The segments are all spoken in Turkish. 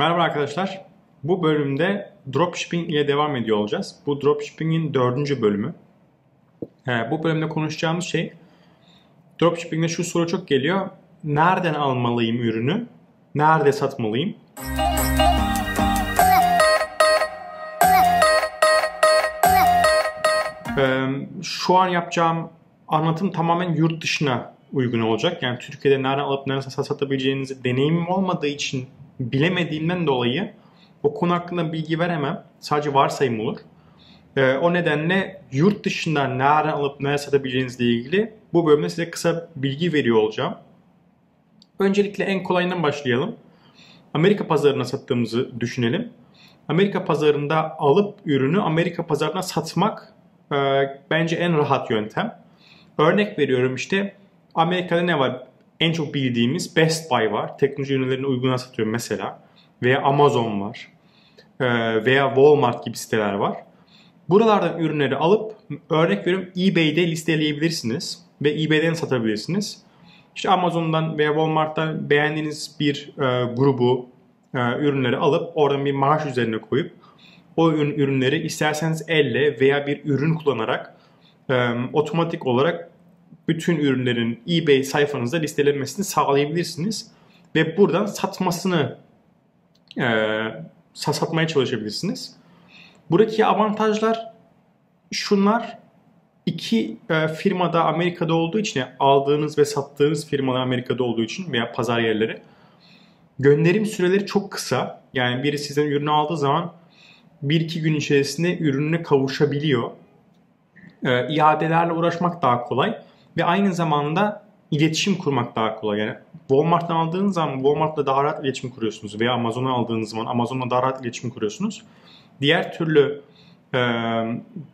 Merhaba arkadaşlar. Bu bölümde dropshipping ile devam ediyor olacağız. Bu dropshipping'in dördüncü bölümü. Ee, bu bölümde konuşacağımız şey dropshipping'de şu soru çok geliyor. Nereden almalıyım ürünü? Nerede satmalıyım? Ee, şu an yapacağım anlatım tamamen yurt dışına uygun olacak. Yani Türkiye'de nereden alıp nereden satabileceğinizi deneyimim olmadığı için bilemediğimden dolayı o konu hakkında bilgi veremem. Sadece varsayım olur. Ee, o nedenle yurt dışından nereden alıp nereye satabileceğinizle ilgili bu bölümde size kısa bilgi veriyor olacağım. Öncelikle en kolayından başlayalım. Amerika pazarına sattığımızı düşünelim. Amerika pazarında alıp ürünü Amerika pazarına satmak e, bence en rahat yöntem. Örnek veriyorum işte Amerika'da ne var? En çok bildiğimiz Best Buy var. Teknoloji ürünlerini uyguna satıyor mesela. Veya Amazon var. E, veya Walmart gibi siteler var. Buralardan ürünleri alıp örnek veriyorum eBay'de listeleyebilirsiniz. Ve eBay'den satabilirsiniz. İşte Amazon'dan veya Walmart'tan beğendiğiniz bir e, grubu e, ürünleri alıp oradan bir maaş üzerine koyup o ürünleri isterseniz elle veya bir ürün kullanarak e, otomatik olarak bütün ürünlerin eBay sayfanızda listelenmesini sağlayabilirsiniz. Ve buradan satmasını e, satmaya çalışabilirsiniz. Buradaki avantajlar şunlar. İki e, firmada Amerika'da olduğu için aldığınız ve sattığınız firmalar Amerika'da olduğu için veya pazar yerleri gönderim süreleri çok kısa. Yani biri sizden ürünü aldığı zaman bir iki gün içerisinde ürününe kavuşabiliyor. E, iadelerle uğraşmak daha kolay ve aynı zamanda iletişim kurmak daha kolay. Yani Walmart'tan aldığınız zaman Walmart'la daha rahat iletişim kuruyorsunuz veya Amazon'dan aldığınız zaman Amazon'la daha rahat iletişim kuruyorsunuz. Diğer türlü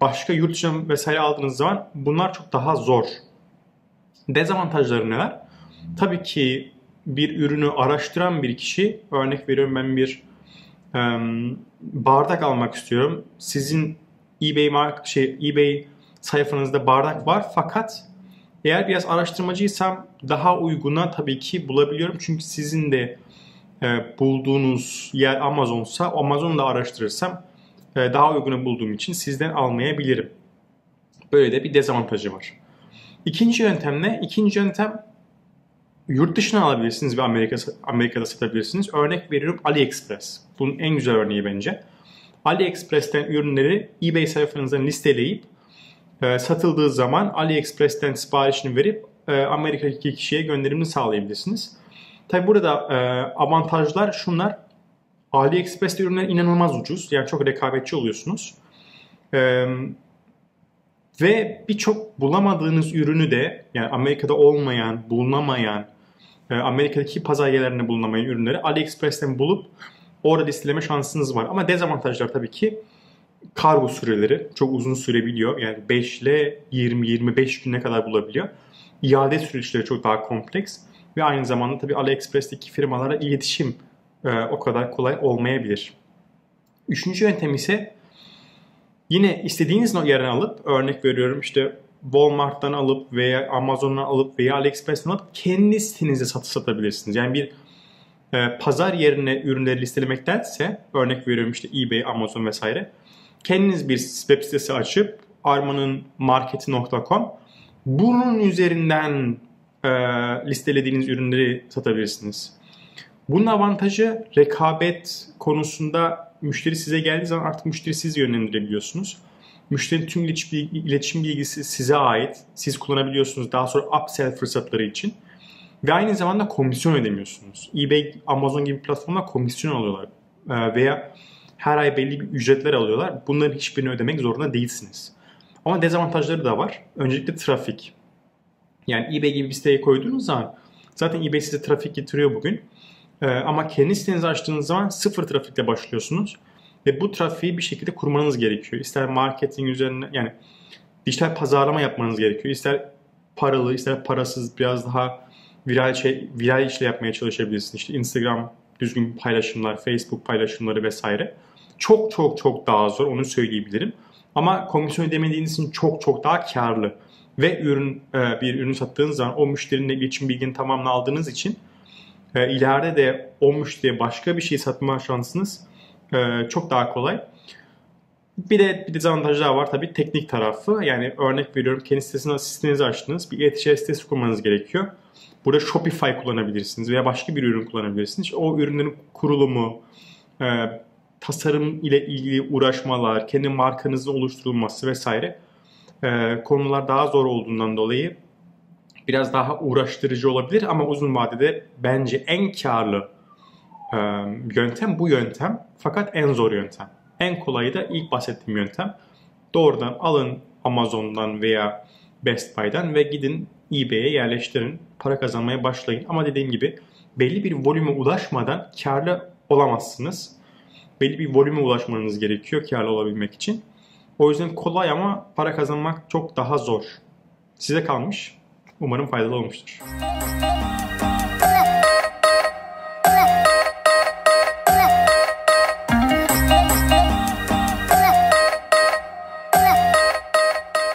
başka yurt dışı vesaire aldığınız zaman bunlar çok daha zor. Dezavantajları neler? Tabii ki bir ürünü araştıran bir kişi, örnek veriyorum ben bir bardak almak istiyorum. Sizin eBay mark şey eBay sayfanızda bardak var fakat eğer biraz araştırmacıysam daha uyguna tabii ki bulabiliyorum. Çünkü sizin de e, bulduğunuz yer Amazon'sa Amazon'da araştırırsam e, daha uygunu bulduğum için sizden almayabilirim. Böyle de bir dezavantajı var. İkinci yöntem ne? İkinci yöntem yurt dışına alabilirsiniz ve Amerika, Amerika'da satabilirsiniz. Örnek veriyorum AliExpress. Bunun en güzel örneği bence. AliExpress'ten ürünleri eBay sayfanızdan listeleyip e, satıldığı zaman AliExpress'ten siparişini verip e, Amerika'daki kişiye gönderimini sağlayabilirsiniz. Tabi burada e, avantajlar şunlar. AliExpress'te ürünler inanılmaz ucuz. Yani çok rekabetçi oluyorsunuz. E, ve birçok bulamadığınız ürünü de yani Amerika'da olmayan, bulunamayan, e, Amerika'daki pazar yerlerinde bulunamayan ürünleri AliExpress'ten bulup orada listeleme şansınız var. Ama dezavantajlar tabii ki kargo süreleri çok uzun sürebiliyor. Yani 5 ile 20-25 güne kadar bulabiliyor. İade süreçleri çok daha kompleks ve aynı zamanda tabii AliExpress'teki firmalara iletişim e, o kadar kolay olmayabilir. Üçüncü yöntem ise yine istediğiniz yerden alıp örnek veriyorum işte Walmart'tan alıp veya Amazon'dan alıp veya AliExpress'ten alıp kendi sitenize satı satabilirsiniz. Yani bir e, pazar yerine ürünleri listelemektense örnek veriyorum işte eBay, Amazon vesaire kendiniz bir web sitesi açıp armanınmarketi.com bunun üzerinden e, listelediğiniz ürünleri satabilirsiniz. Bunun avantajı rekabet konusunda müşteri size geldiği zaman artık müşteri sizi yönlendirebiliyorsunuz. Müşterinin tüm iletişim bilgisi size ait. Siz kullanabiliyorsunuz daha sonra upsell fırsatları için. Ve aynı zamanda komisyon ödemiyorsunuz. eBay, Amazon gibi platformlar komisyon alıyorlar. E, veya her ay belli bir ücretler alıyorlar. Bunların hiçbirini ödemek zorunda değilsiniz. Ama dezavantajları da var. Öncelikle trafik. Yani eBay gibi bir siteye koyduğunuz zaman zaten eBay size trafik getiriyor bugün. Ee, ama kendi sitenizi açtığınız zaman sıfır trafikle başlıyorsunuz. Ve bu trafiği bir şekilde kurmanız gerekiyor. İster marketing üzerine yani dijital pazarlama yapmanız gerekiyor. İster paralı, ister parasız biraz daha viral şey, viral işle yapmaya çalışabilirsiniz. İşte Instagram düzgün paylaşımlar, Facebook paylaşımları vesaire. Çok çok çok daha zor onu söyleyebilirim. Ama komisyon ödemediğiniz için çok çok daha karlı. Ve ürün e, bir ürün sattığınız zaman o müşterinin iletişim bilgini tamamını aldığınız için e, ileride de o müşteriye başka bir şey satma şansınız e, çok daha kolay. Bir de bir dezavantaj daha var tabii teknik tarafı. Yani örnek veriyorum kendi sitesini sitenizi açtınız. Bir e-ticaret sitesi kurmanız gerekiyor. Burada Shopify kullanabilirsiniz veya başka bir ürün kullanabilirsiniz. O ürünlerin kurulumu, e, tasarım ile ilgili uğraşmalar, kendi markanızın oluşturulması vesaire e, konular daha zor olduğundan dolayı biraz daha uğraştırıcı olabilir ama uzun vadede bence en karlı e, yöntem bu yöntem fakat en zor yöntem. En kolayı da ilk bahsettiğim yöntem. Doğrudan alın Amazon'dan veya Best Buy'dan ve gidin eBay'e yerleştirin. Para kazanmaya başlayın. Ama dediğim gibi belli bir volüme ulaşmadan karlı olamazsınız. Belli bir volüme ulaşmanız gerekiyor karlı olabilmek için. O yüzden kolay ama para kazanmak çok daha zor. Size kalmış. Umarım faydalı olmuştur.